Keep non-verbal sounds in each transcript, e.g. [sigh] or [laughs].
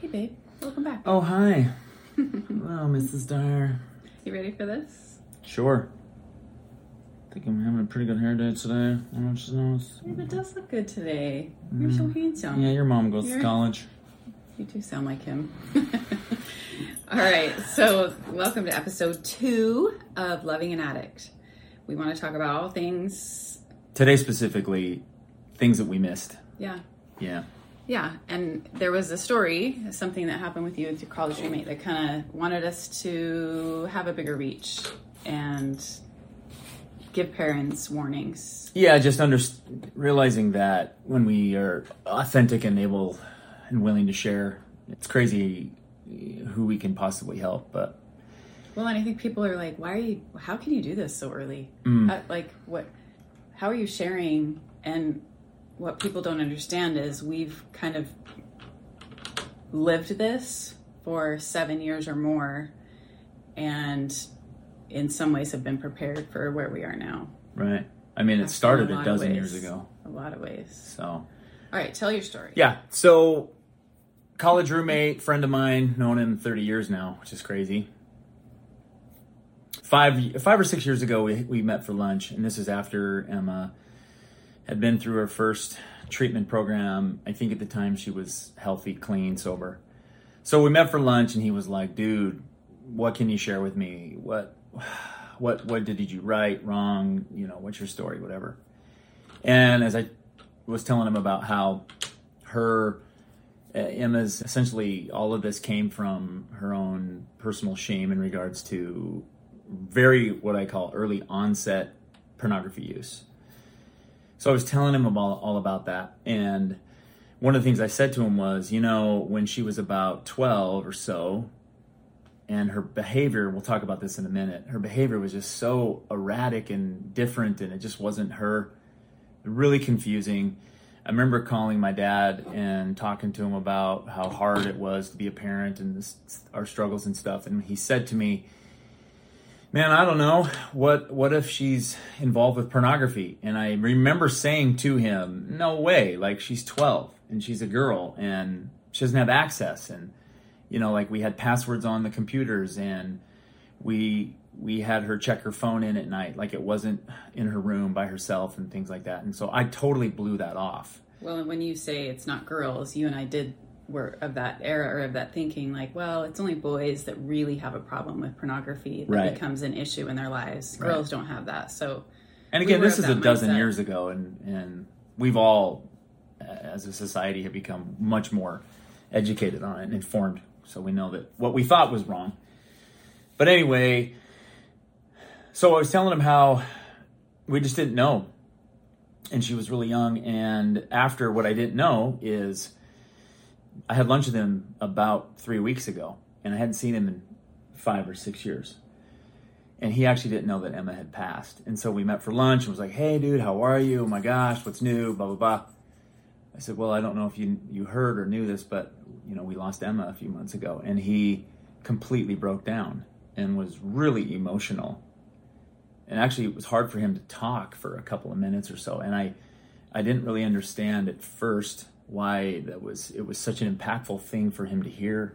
Hey, babe. Welcome back. Oh, hi. [laughs] Hello, Mrs. Dyer. You ready for this? Sure. I think I'm having a pretty good hair day today. I don't know if she knows. It does look good today. You're so handsome. Mm. Yeah, your mom goes You're- to college. You do sound like him. [laughs] All right. So, welcome to episode two of Loving an Addict. We want to talk about all things. Today, specifically, things that we missed. Yeah. Yeah. Yeah. And there was a story, something that happened with you with your college roommate that kind of wanted us to have a bigger reach and give parents warnings. Yeah, just under realizing that when we are authentic and able and willing to share, it's crazy who we can possibly help. But Well, and I think people are like, why are you, how can you do this so early? Mm. How- like, what, how are you sharing? And what people don't understand is we've kind of lived this for seven years or more, and in some ways have been prepared for where we are now. right, I mean, it started a a dozen years ago. A lot of ways. So All right, tell your story. yeah, so college roommate, friend of mine, known him 30 years now, which is crazy. Five five or six years ago, we, we met for lunch, and this is after Emma had been through her first treatment program. I think at the time she was healthy, clean, sober. So we met for lunch, and he was like, "Dude, what can you share with me? What, what, what did you write wrong? You know, what's your story? Whatever." And as I was telling him about how her uh, Emma's essentially all of this came from her own personal shame in regards to very what I call early onset pornography use. So I was telling him about all about that, and one of the things I said to him was, you know, when she was about twelve or so, and her behavior, we'll talk about this in a minute. Her behavior was just so erratic and different, and it just wasn't her. Really confusing. I remember calling my dad and talking to him about how hard it was to be a parent and this, our struggles and stuff. And he said to me, "Man, I don't know. What what if she's involved with pornography?" And I remember saying to him, "No way! Like she's 12 and she's a girl and she doesn't have access. And you know, like we had passwords on the computers and we we had her check her phone in at night. Like it wasn't in her room by herself and things like that. And so i totally blew that off. Well, when you say it's not girls, you and I did were of that era or of that thinking, like, well, it's only boys that really have a problem with pornography that Right. becomes an issue in their lives. Right. Girls don't have that. So, and again were this is a that dozen years ago and and we've all uh, as a society have become much more educated on it and informed so we know that what we thought was wrong but anyway so i was telling him how we just didn't know and she was really young and after what i didn't know is i had lunch with him about three weeks ago and i hadn't seen him in five or six years. And he actually didn't know that emma had passed. And so we met for lunch and was like hey dude how are you? Oh my gosh what's new? Blah blah blah. I said well i don't know if you you heard or knew this but you know we lost emma a few months ago. And he completely broke down and was really emotional. And actually it was hard for him to talk for a couple of minutes or so. And i i didn't really understand at first why that was it was such an impactful thing for him to hear.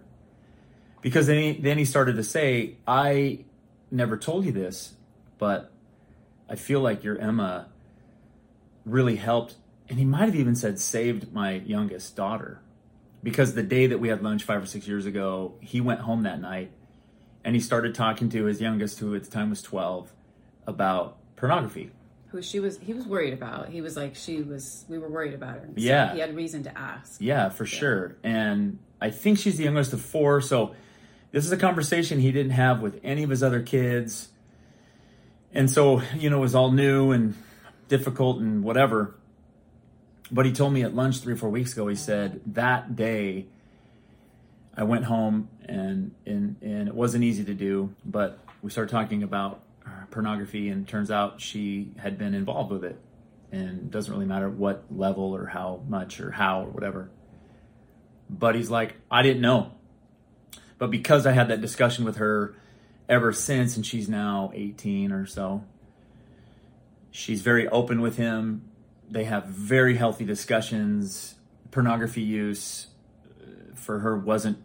Because then he, then he started to say i never told you this but i feel like your emma really helped. And he might have even said saved my youngest daughter. Because the day that we had lunch five or six years ago he went home that night and he started talking to his youngest who at the time was 12 about pornography who she was, he was worried about. He was like, she was, we were worried about her. So Yeah. he had reason to ask. Yeah, for sure. And I think she's the youngest of four. So this is a conversation he didn't have with any of his other kids. And so, you know, it was all new and difficult and whatever. But he told me at lunch three or four weeks ago, he said, that day I went home and, and, and it wasn't easy to do, but we started talking about uh, pornography and turns out she had been involved with it and doesn't really matter what level or how much or how or whatever. But he's like, I didn't know. But because I had that discussion with her ever since, and she's now 18 or so, she's very open with him. They have very healthy discussions, pornography use, uh, for her wasn't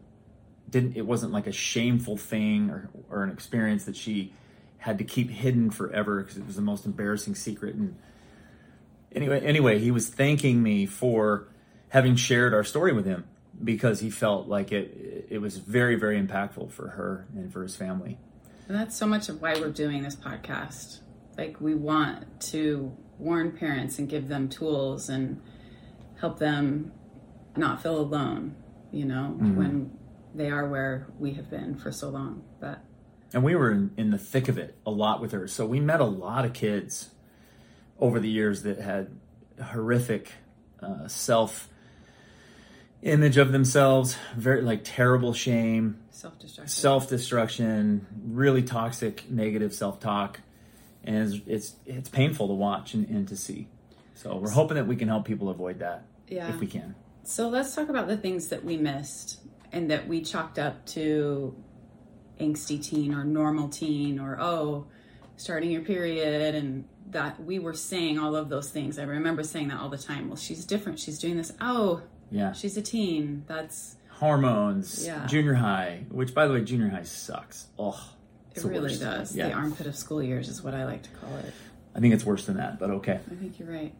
didn't it wasn't like a shameful thing or or an experience that she had to keep hidden forever because it was the most embarrassing secret and anyway anyway he was thanking me for having shared our story with him because he felt like it it was very very impactful for her and for his family And that's so much of why we're doing this podcast. Like, we want to warn parents and give them tools and help them not feel alone, you know, mm-hmm. when they are where we have been for so long. But and we were in, in the thick of it a lot with her so we met a lot of kids over the years that had horrific uh, self image of themselves very like terrible shame self destruction. self-destruction really toxic negative self-talk and it's it's, it's painful to watch and, and to see so we're hoping that we can help people avoid that Yeah. if we can So let's talk about the things that we missed and that we chalked up to angsty teen or normal teen or oh, starting your period and that we were saying all of those things. I remember saying that all the time. Well, she's different. She's doing this. Oh, yeah she's a teen. That's hormones Yeah. junior high which by the way junior high sucks oh it really does. yeah The armpit of school years is what I like to call it. i think it's worse than that but okay I think you're right.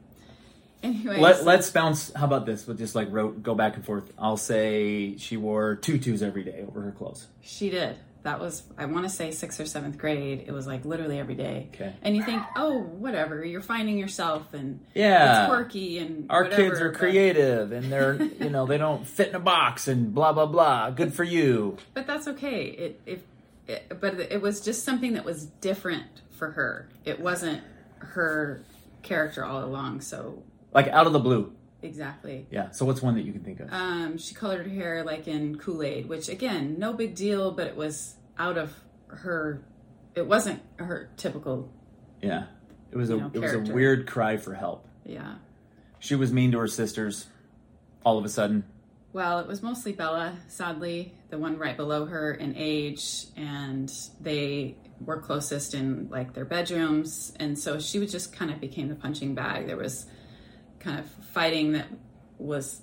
Anyway, Let, let's bounce. How about this? We'll just like wrote, go back and forth. I'll say she wore tutus every day over her clothes. She did. That was, I want to say sixth or seventh grade. It was like literally every day. Okay. And you think, oh, whatever, you're finding yourself and Yeah. it's quirky and Our whatever, kids are but- creative and they're, [laughs] you know, they don't fit in a box and blah, blah, blah. Good for you. But that's okay. It, it, it, but it was just something that was different for her. It wasn't her character all along. So Like out of the blue. Exactly. Yeah. So what's one that you can think of? Um, she colored her hair like in Kool Aid, which again, no big deal, but it was out of her. It wasn't her typical. Yeah. It was a, know, it was a weird cry for help. Yeah. She was mean to her sisters all of a sudden. Well, it was mostly Bella, sadly, the one right below her in age, and they were closest in like their bedrooms, and so she was just kind of became the punching bag. There was kind of fighting that was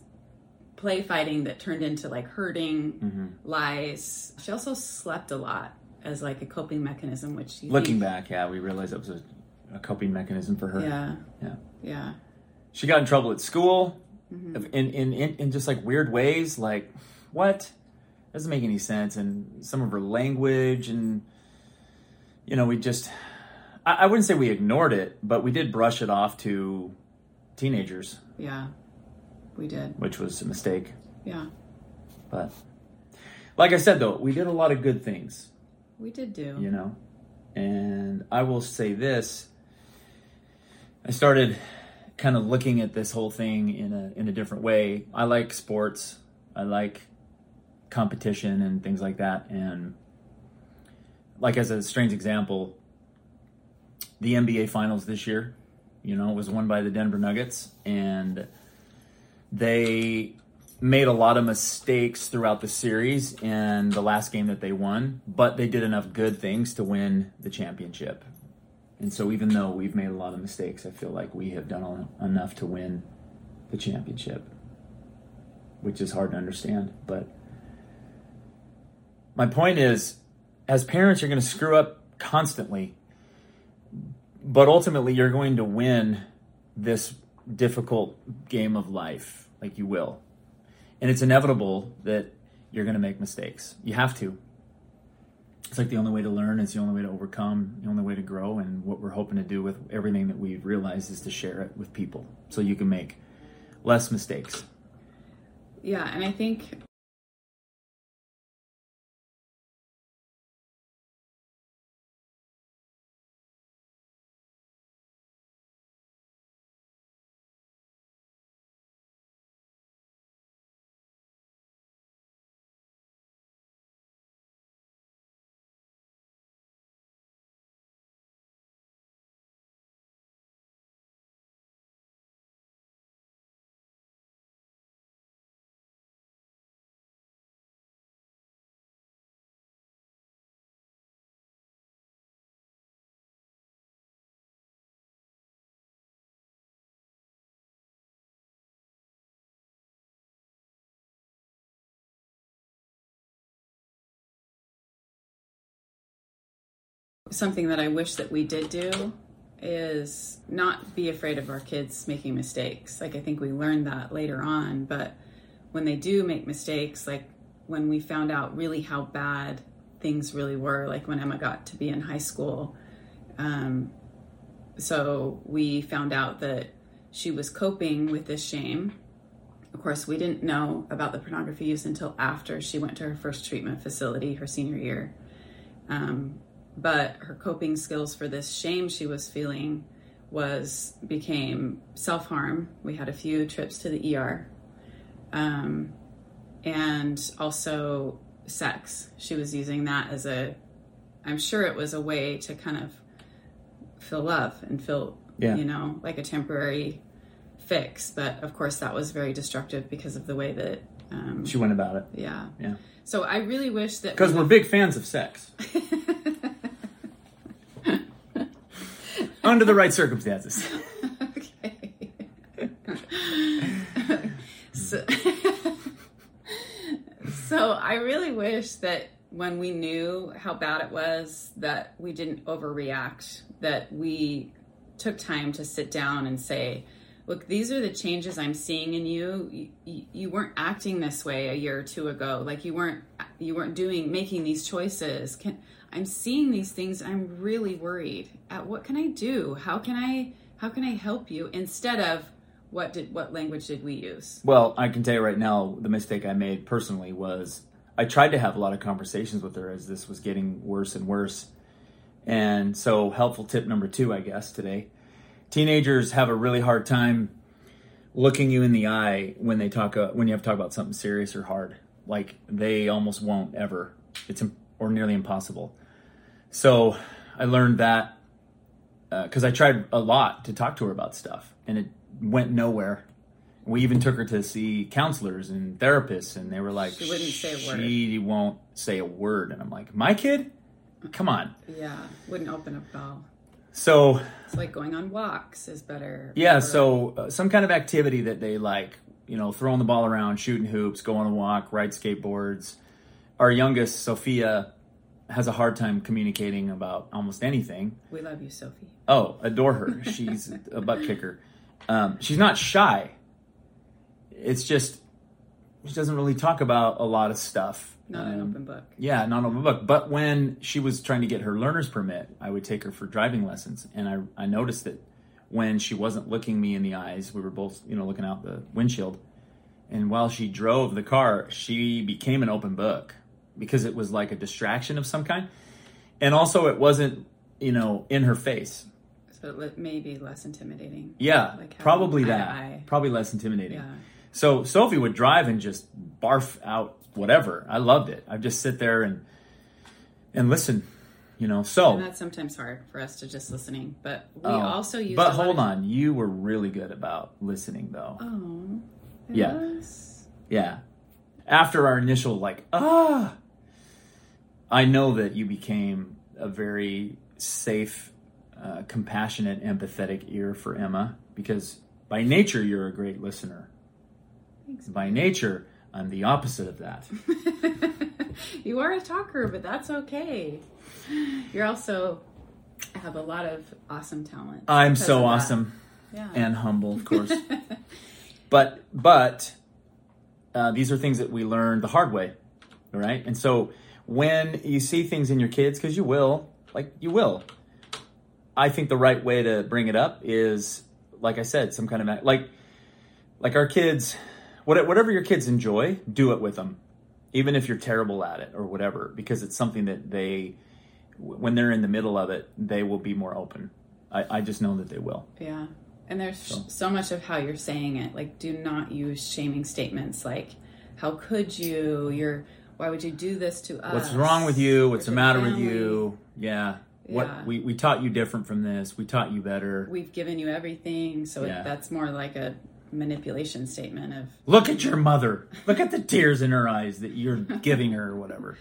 play fighting that turned into like hurting lies. She also slept a lot as like a coping mechanism, which Looking think- back, yeah, we realized that was a, a coping mechanism for her. yeah, Yeah. yeah, She got in trouble at school Mm-hmm. in, in, in, in just like weird ways. Like, what? Doesn't make any sense. And some of her language, and, you know, we just, I, I wouldn't say we ignored it, but we did brush it off to teenagers, yeah. We did, which was a mistake. yeah, But, like I said, though, we did a lot of good things, we did do. you know? And I will say this I started kind of looking at this whole thing in a in a different way. I like sports. I like competition and things like that. And like as a strange example, the NBA finals this year, you know, it was won by the Denver Nuggets and they made a lot of mistakes throughout the series in the last game that they won, but they did enough good things to win the championship. And so, even though we've made a lot of mistakes, I feel like we have done en- enough to win the championship, which is hard to understand. But my point is, as parents, you're going to screw up constantly, but ultimately, you're going to win this difficult game of life, like you will. And it's inevitable that you're going to make mistakes. You have to it's like the only way to learn it's the only way to overcome the only way to grow and what we're hoping to do with everything that we've realized is to share it with people so you can make less mistakes Yeah, and I think something that I wish that we did do is not be afraid of our kids making mistakes. Like I think we learned that later on, but when they do make mistakes, like when we found out really how bad things really were, like when Emma got to be in high school, um, so we found out that she was coping with this shame. Of course, we didn't know about the pornography use until after she went to her first treatment facility her senior year. Um, but her coping skills for this shame she was feeling was became self harm. We had a few trips to the ER, um, and also sex. She was using that as a, I'm sure it was a way to kind of feel love and feel, Yeah. you know, like a temporary fix. But of course, that was very destructive because of the way that, um, She went about it. yeah. Yeah. So I really wish that Because we we're big fans of sex. [laughs] Under the right circumstances. [laughs] okay. [laughs] so, [laughs] so I really wish that when we knew how bad it was, that we didn't overreact, that we took time to sit down and say, look, these are the changes I'm seeing in you. You, you. weren't acting this way a year or two ago. Like you weren't you weren't doing making these choices. Can I'm seeing these things. I'm really worried. At what can I do? How can I how can I help you instead of what did what language did we use? Well, I can tell you right now, the mistake I made personally was I tried to have a lot of conversations with her as this was getting worse and worse. And so, helpful tip number two, I guess, today teenagers have a really hard time looking you in the eye when they talk uh, when you have to talk about something serious or hard. Like they almost won't ever. It's or nearly impossible. So I learned that because I tried a lot to talk to her about stuff, and it went nowhere. We even took her to see counselors and therapists, and they were like, She wouldn't say a word. She won't say a word." And I'm like, "My kid, come on." Yeah, wouldn't open a bell. So It's like going on walks is better. Yeah, so uh, some kind of activity that they like, you know, throwing the ball around, shooting hoops, going on a walk, ride skateboards. Our youngest, Sophia, has a hard time communicating about almost anything. we love you, Sophie. Oh, adore her. She's a butt kicker. Um, she's not shy. It's just she doesn't really talk about a lot of stuff. Not an Um, open book. yeah, not an open book. But when she was trying to get her learner's permit, I would take her for driving lessons, and I I noticed that when she wasn't looking me in the eyes, we were both you know looking out the windshield, and while she drove the car, she became an open book because it was like a distraction of some kind, and also it wasn't you know in her face. So it may be less intimidating. Yeah, Like probably that. Probably less intimidating. Yeah. So Sophie would drive and just barf out whatever. I loved it. I'd just sit there and and listen, you know. So, And that's sometimes hard for us to just listening. But we oh, also use. But hold of- on, you were really good about listening, though. Oh. Yeah. yes. Yeah. After our initial like ah, I know that you became a very safe, uh, compassionate, empathetic ear for Emma because by nature you're a great listener. Thanks. By nature, I'm the opposite of that. [laughs] you are a talker, but that's okay. You're also I have a lot of awesome talent. I'm so awesome Yeah. and humble, of course. [laughs] but but uh, these are things that we learned the hard way, all right? And so when you see things in your kids, because you will, like you will, I think the right way to bring it up is, like I said, some kind of like like our kids, whatever your kids enjoy, do it with them, even if you're terrible at it or whatever, because it's something that they, when they're in the middle of it, they will be more open. I, I just know that they will. Yeah. And there's so. much of how you're saying it. Like, do not use shaming statements like, how could you? You're, why would you do this to us? What's wrong with you? What's the matter with you? Yeah. What Yeah. we, we taught you different from this. We taught you better. We've given you everything. So it- that's more like a manipulation statement of, Look at your mother. Look at the tears in her eyes that you're [laughs] giving her or whatever.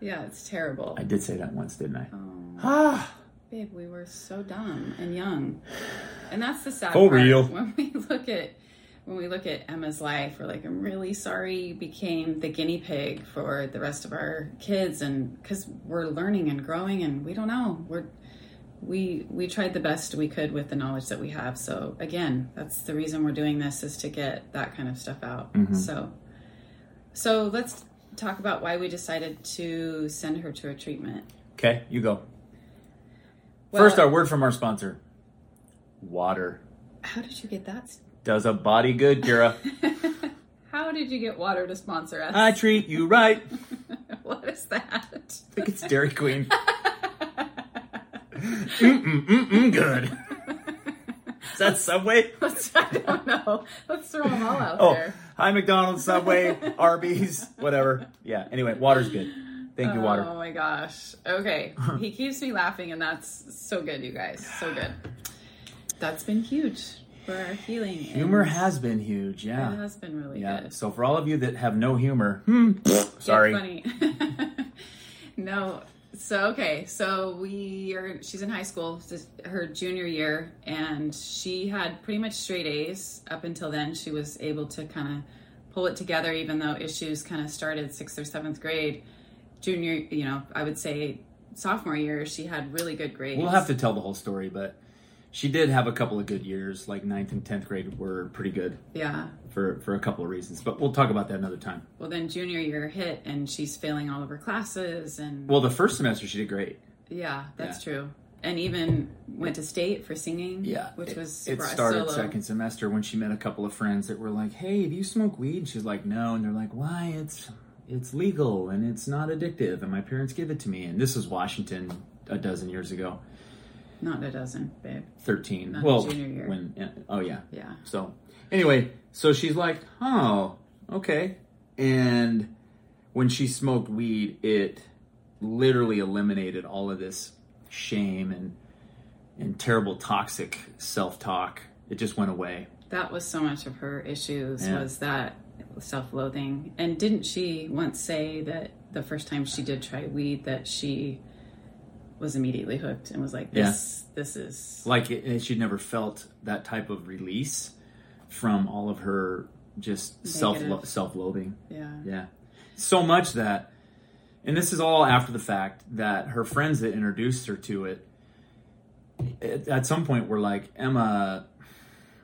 yeah, it's terrible. I did say that once, didn't I? Oh, Ah, babe, we were so dumb and young. And that's the sad For part. real. [laughs] When we look at when we look at Emma's life, we're like, I'm really sorry you became the guinea pig for the rest of our kids, and because we're learning and growing, and we don't know, we're we we tried the best we could with the knowledge that we have. So again, that's the reason we're doing this is to get that kind of stuff out. Mm-hmm. So so let's talk about why we decided to send her to a treatment. Okay, you go. Well- First, our word from our sponsor water. How did you get that? Does a body good, Kira. [laughs] How did you get water to sponsor us? I treat you right. [laughs] what is that? I think it's Dairy Queen. [laughs] Mm-mm, mm-mm, good. Is that Subway? Let's, I don't know. Let's throw them all out Oh, there. hi, McDonald's, Subway, Arby's, whatever. Yeah, anyway, water's good. Thank you, water. Oh my gosh. Okay. he keeps me laughing, and that's so good, you guys. So good. That's been huge for our healing. Humor has been huge, yeah. It has been really Yeah. good. So for all of you that have no humor, hmm, [laughs] sorry. funny. [laughs] no. So okay, so we are. She's in high school, her junior year, and she had pretty much straight A's up until then. She was able to kind of pull it together, even though issues kind of started sixth or seventh grade. Junior, you know, I would say sophomore year, she had really good grades. We'll have to tell the whole story, but she did have a couple of good years. Like ninth and tenth grade were pretty good yeah. for for a couple of reasons. But we'll talk about that another time. Well, then junior year hit, and she's failing all of her classes, and Well, the first semester she did great. yeah, that's true. And even went to state for singing. Yeah, which it, was it started solo. second semester when she met a couple of friends that were like, "Hey, do you smoke weed?" And she's like, "No," and they're like, "Why? It's it's legal and it's not addictive, and my parents give it to me." And this was Washington a dozen years ago, Not a dozen, babe. thirteen. Not well, junior year. when oh yeah, Yeah. So anyway, so she's like, "Oh, okay," and when she smoked weed, it literally eliminated all of this shame and and terrible toxic self-talk. It just went away. That was so much of her issues Yeah. was that self-loathing. And didn't she once say that the first time she did try weed that she was immediately hooked and was like, "This, this is Like it, she'd never felt that type of release from all of her just self Negative. self-loathing. yeah, Yeah. So much that, and this is all after the fact, that her friends that introduced her to it, at, at some point were like, Emma,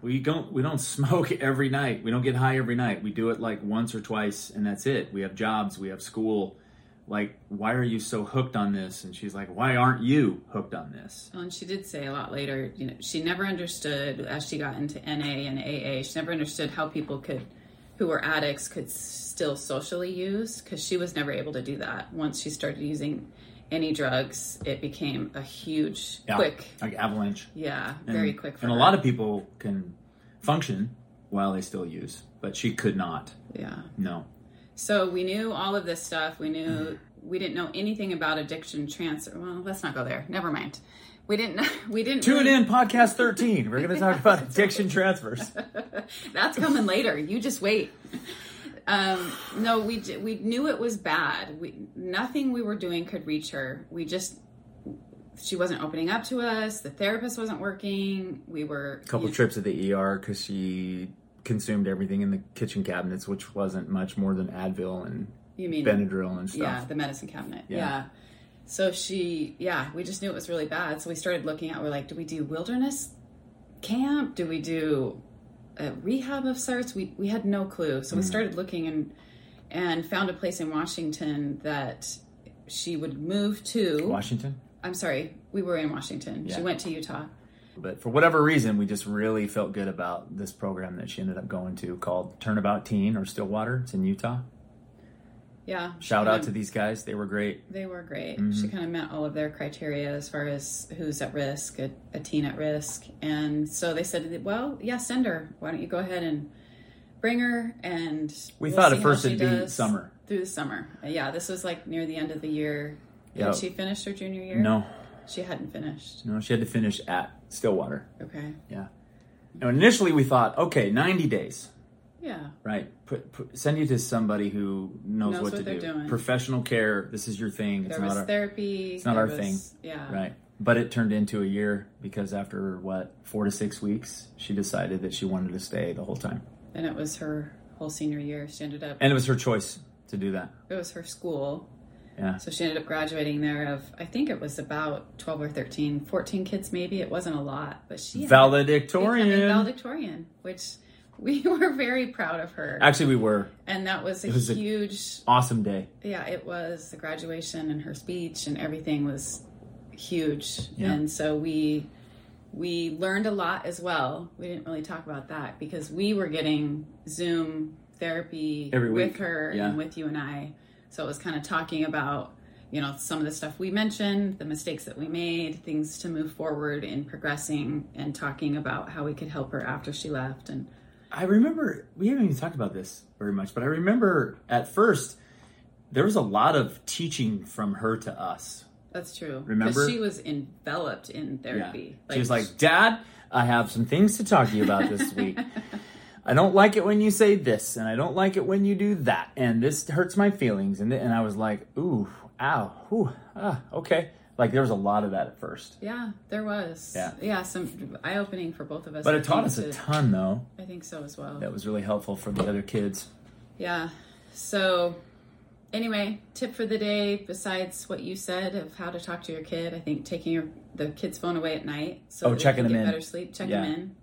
we don't we don't [laughs] smoke every night. We don't get high every night. We do it like once or twice, and that's it. We have jobs. We have school. Like, why are you so hooked on this? And she's like, why aren't you hooked on this? Well, and she did say a lot later, you know, she never understood as she got into NA and AA, she never understood how people could, who were addicts, could still socially use because she was never able to do that. Once she started using any drugs, it became a huge, Yeah, quick, like avalanche. yeah, And- very quick. And a lot of people can function while they still use, but she could not. yeah. No. So we knew all of this stuff. We knew we didn't know anything about addiction transfer. Well, let's not go there. Never mind. We didn't. [laughs] We didn't. Tune really- in, podcast 13. We're going to talk about [laughs] addiction transfers. [laughs] That's coming later. You just wait. Um, no, we we knew it was bad. We nothing we were doing could reach her. We just she wasn't opening up to us. The therapist wasn't working. We were A couple trips to the ER because she consumed everything in the kitchen cabinets, which wasn't much more than Advil and You mean Benadryl and stuff. yeah, the medicine cabinet. Yeah. Yeah. So she, yeah, we just knew it was really bad. So we started looking at. We're like, do we do wilderness camp? Do we do a rehab of sorts? We we had no clue. So we Mm. started looking and and found a place in Washington that she would move to. Washington. I'm sorry, we were in Washington. Yeah. She went to Utah. But for whatever reason, we just really felt good about this program that she ended up going to called Turnabout Teen or Stillwater. It's in Utah. Yeah. Shout out kinda- to these guys. They were great. They were great. Mm-hmm. She kind of met all of their criteria as far as who's at risk, a, a teen at risk. And so they said, well, yeah, send her. Why don't you go ahead and bring her? And We we'll thought at first it'd be summer. Through the summer. Yeah, this was like near the end of the year. Yep. Had she finished her junior year? No, She hadn't finished. no, she had to finish at Stillwater. Okay. Yeah. Now, initially, we thought, okay, 90 days. Yeah. Right. Put, put, send you to somebody who knows, Knows what, what to they're do. doing. Professional care. This is your thing. It's There not was our, therapy. it's not our was- thing. Yeah. right. But it turned into a year because after what four to six weeks, she decided that she wanted to stay the whole time. and it was her whole senior year. She ended up. And it was her choice to do that. It was her school. Yeah. So she ended up graduating there of I think it was about 12 or 13, 14 kids maybe. It wasn't a lot, but she Valedictorian. valedictorian, which we [laughs] were very proud of her. Actually, we were. And that was a was a- huge Awesome day. yeah, it was the graduation and her speech and everything was huge. Yeah. And so we we learned a lot as well. We didn't really talk about that because we were getting Zoom therapy Every week. with her Yeah. and with you and I. So it was kind of talking about, you know, some of the stuff we mentioned, the mistakes that we made, things to move forward in progressing and talking about how we could help her after she left and I remember we haven't even talked about this very much, but I remember at first there was a lot of teaching from her to us. that's true. Remember? she was enveloped in therapy. she was like, "Dad, I have some things to talk to you about this week. [laughs] I don't like it when you say this, and I don't like it when you do that, and this hurts my feelings." And and I was like, "Ooh, ow, ooh, ah, okay." Like there was a lot of that at first, Yeah, there was. Yeah. yeah, some eye opening for both of us. but it taught us a ton, though. I think so as well. That was really helpful for the other kids. Yeah. So, anyway, tip for the day besides what you said of how to talk to your kid, I think taking your the kid's phone away at night so Oh, that they checking can them get in. better sleep. Check Yeah. them in.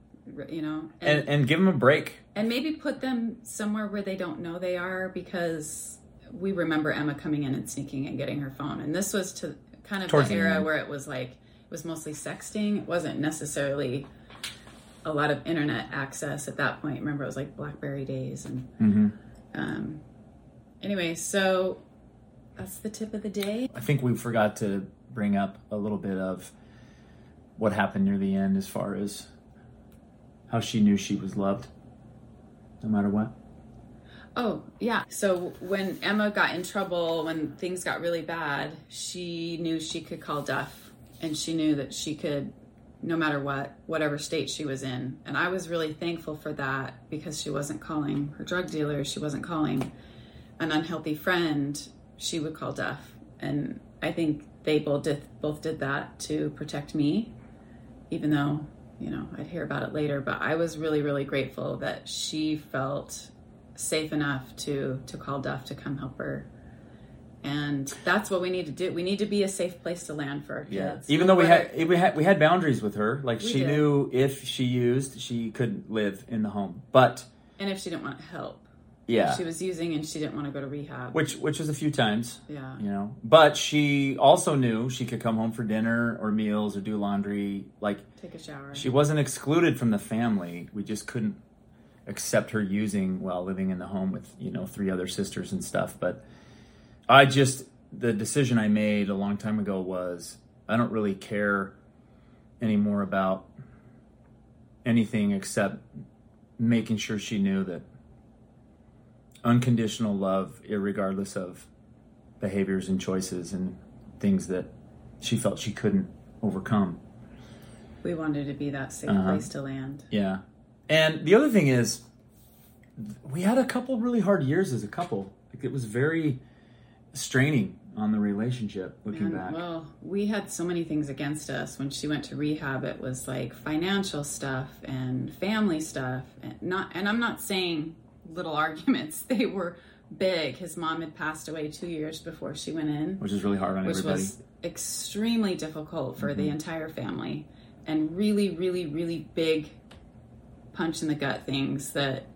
You know, and, And and give them a break. and maybe put them somewhere where they don't know they are because we remember Emma coming in and sneaking and getting her phone. And this was to kind of Towards the era where it was like it was mostly sexting. It wasn't necessarily a lot of internet access at that point. Remember, it was like BlackBerry days and. hmm Um, anyway, so that's the tip of the day. I think we forgot to bring up a little bit of what happened near the end as far as how she knew she was loved no matter what. Oh, yeah. So when Emma got in trouble, when things got really bad, she knew she could call Duff and she knew that she could, no matter what, whatever state she was in. And I was really thankful for that because she wasn't calling her drug dealer, she wasn't calling an unhealthy friend, she would call Duff. And I think they both did, both did that to protect me, even though, you know, I'd hear about it later. But I was really, really grateful that she felt safe enough to to call Duff to come help her. And that's what we need to do. We need to be a safe place to land for our kids. Even though we had we had we had boundaries with her, like she did. knew if she used, she couldn't live in the home. But and if she didn't want help, yeah, she was using and she didn't want to go to rehab. which which was a few times, yeah, you know. But she also knew she could come home for dinner or meals or do laundry. Like take a shower. she wasn't excluded from the family. We just couldn't accept her using while living in the home with you know three other sisters and stuff. But I just the decision I made a long time ago was I don't really care anymore about anything except making sure she knew that unconditional love, irregardless of behaviors and choices and things that she felt she couldn't overcome. we wanted to be that safe Uh-huh. place to land. Yeah. And the other thing is, we had a couple really hard years as a couple. Like it was very straining on the relationship looking Man, back. Well, we had so many things against us when she went to rehab. It was like financial stuff and family stuff, and not. And I'm not saying little [laughs] arguments. They were big. His mom had passed away two years before she went in, which is really hard on which everybody. was extremely difficult for Mm-hmm. the entire family, and really, really, really big punch in the gut things that.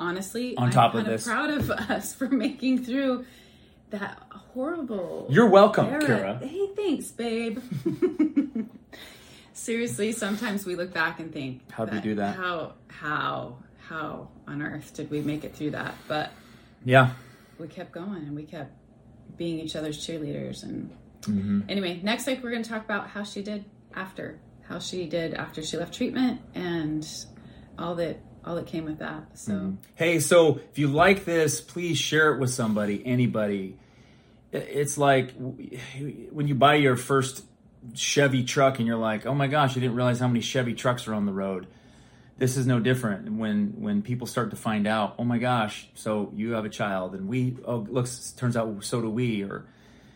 Honestly, On I'm top of this. proud of [laughs] us for making through that horrible You're welcome, era. Kara. Hey, thanks, babe. [laughs] Seriously, sometimes we look back and think, How'd we do that? How, how, how on earth did we make it through that? But Yeah. we kept going and we kept being each other's cheerleaders. And hmm anyway, next week we're going to talk about how she did after, how she did after she left treatment, and all that all that came with that. So Mm-hmm. Hey, so if you like this, please share it with somebody, anybody. It's like when you buy your first Chevy truck and you're like, "Oh my gosh, I didn't realize how many Chevy trucks are on the road." This is no different when when people start to find out, "Oh my gosh, so you have a child and we oh looks turns out so do we." Or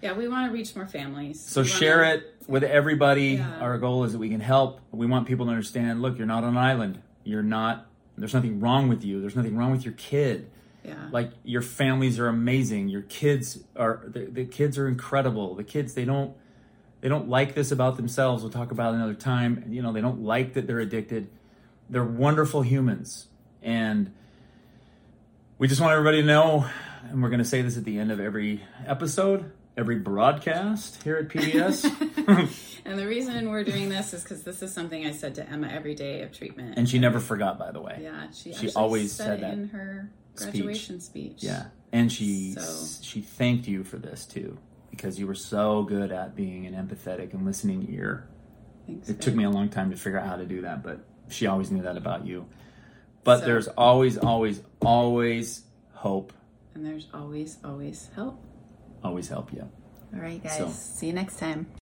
yeah, we want to reach more families. so We share it with everybody. Yeah. Our goal is that we can help. We want people to understand, look, you're not on an island. You're not There's nothing wrong with you. There's nothing wrong with your kid. Yeah. Like your families are amazing. Your kids are the, the kids are incredible. The kids they don't they don't like this about themselves. We'll talk about it another time. You know, they don't like that they're addicted. They're wonderful humans. And we just want everybody to know, and we're going to say this at the end of every episode, every broadcast here at PBS. [laughs] [laughs] and the reason we're doing this is because this is something I said to Emma every day of treatment. and she never forgot, by the way. yeah, she, she always said, said that in her graduation speech. Yeah, and she So- she thanked you for this too because you were so good at being an empathetic and listening ear. Thanks, It took me a long time to figure out how to do that, but she always knew that about you. But So- there's always, always, always hope. And there's always, always help. Always help you. All right, guys. So- See you next time.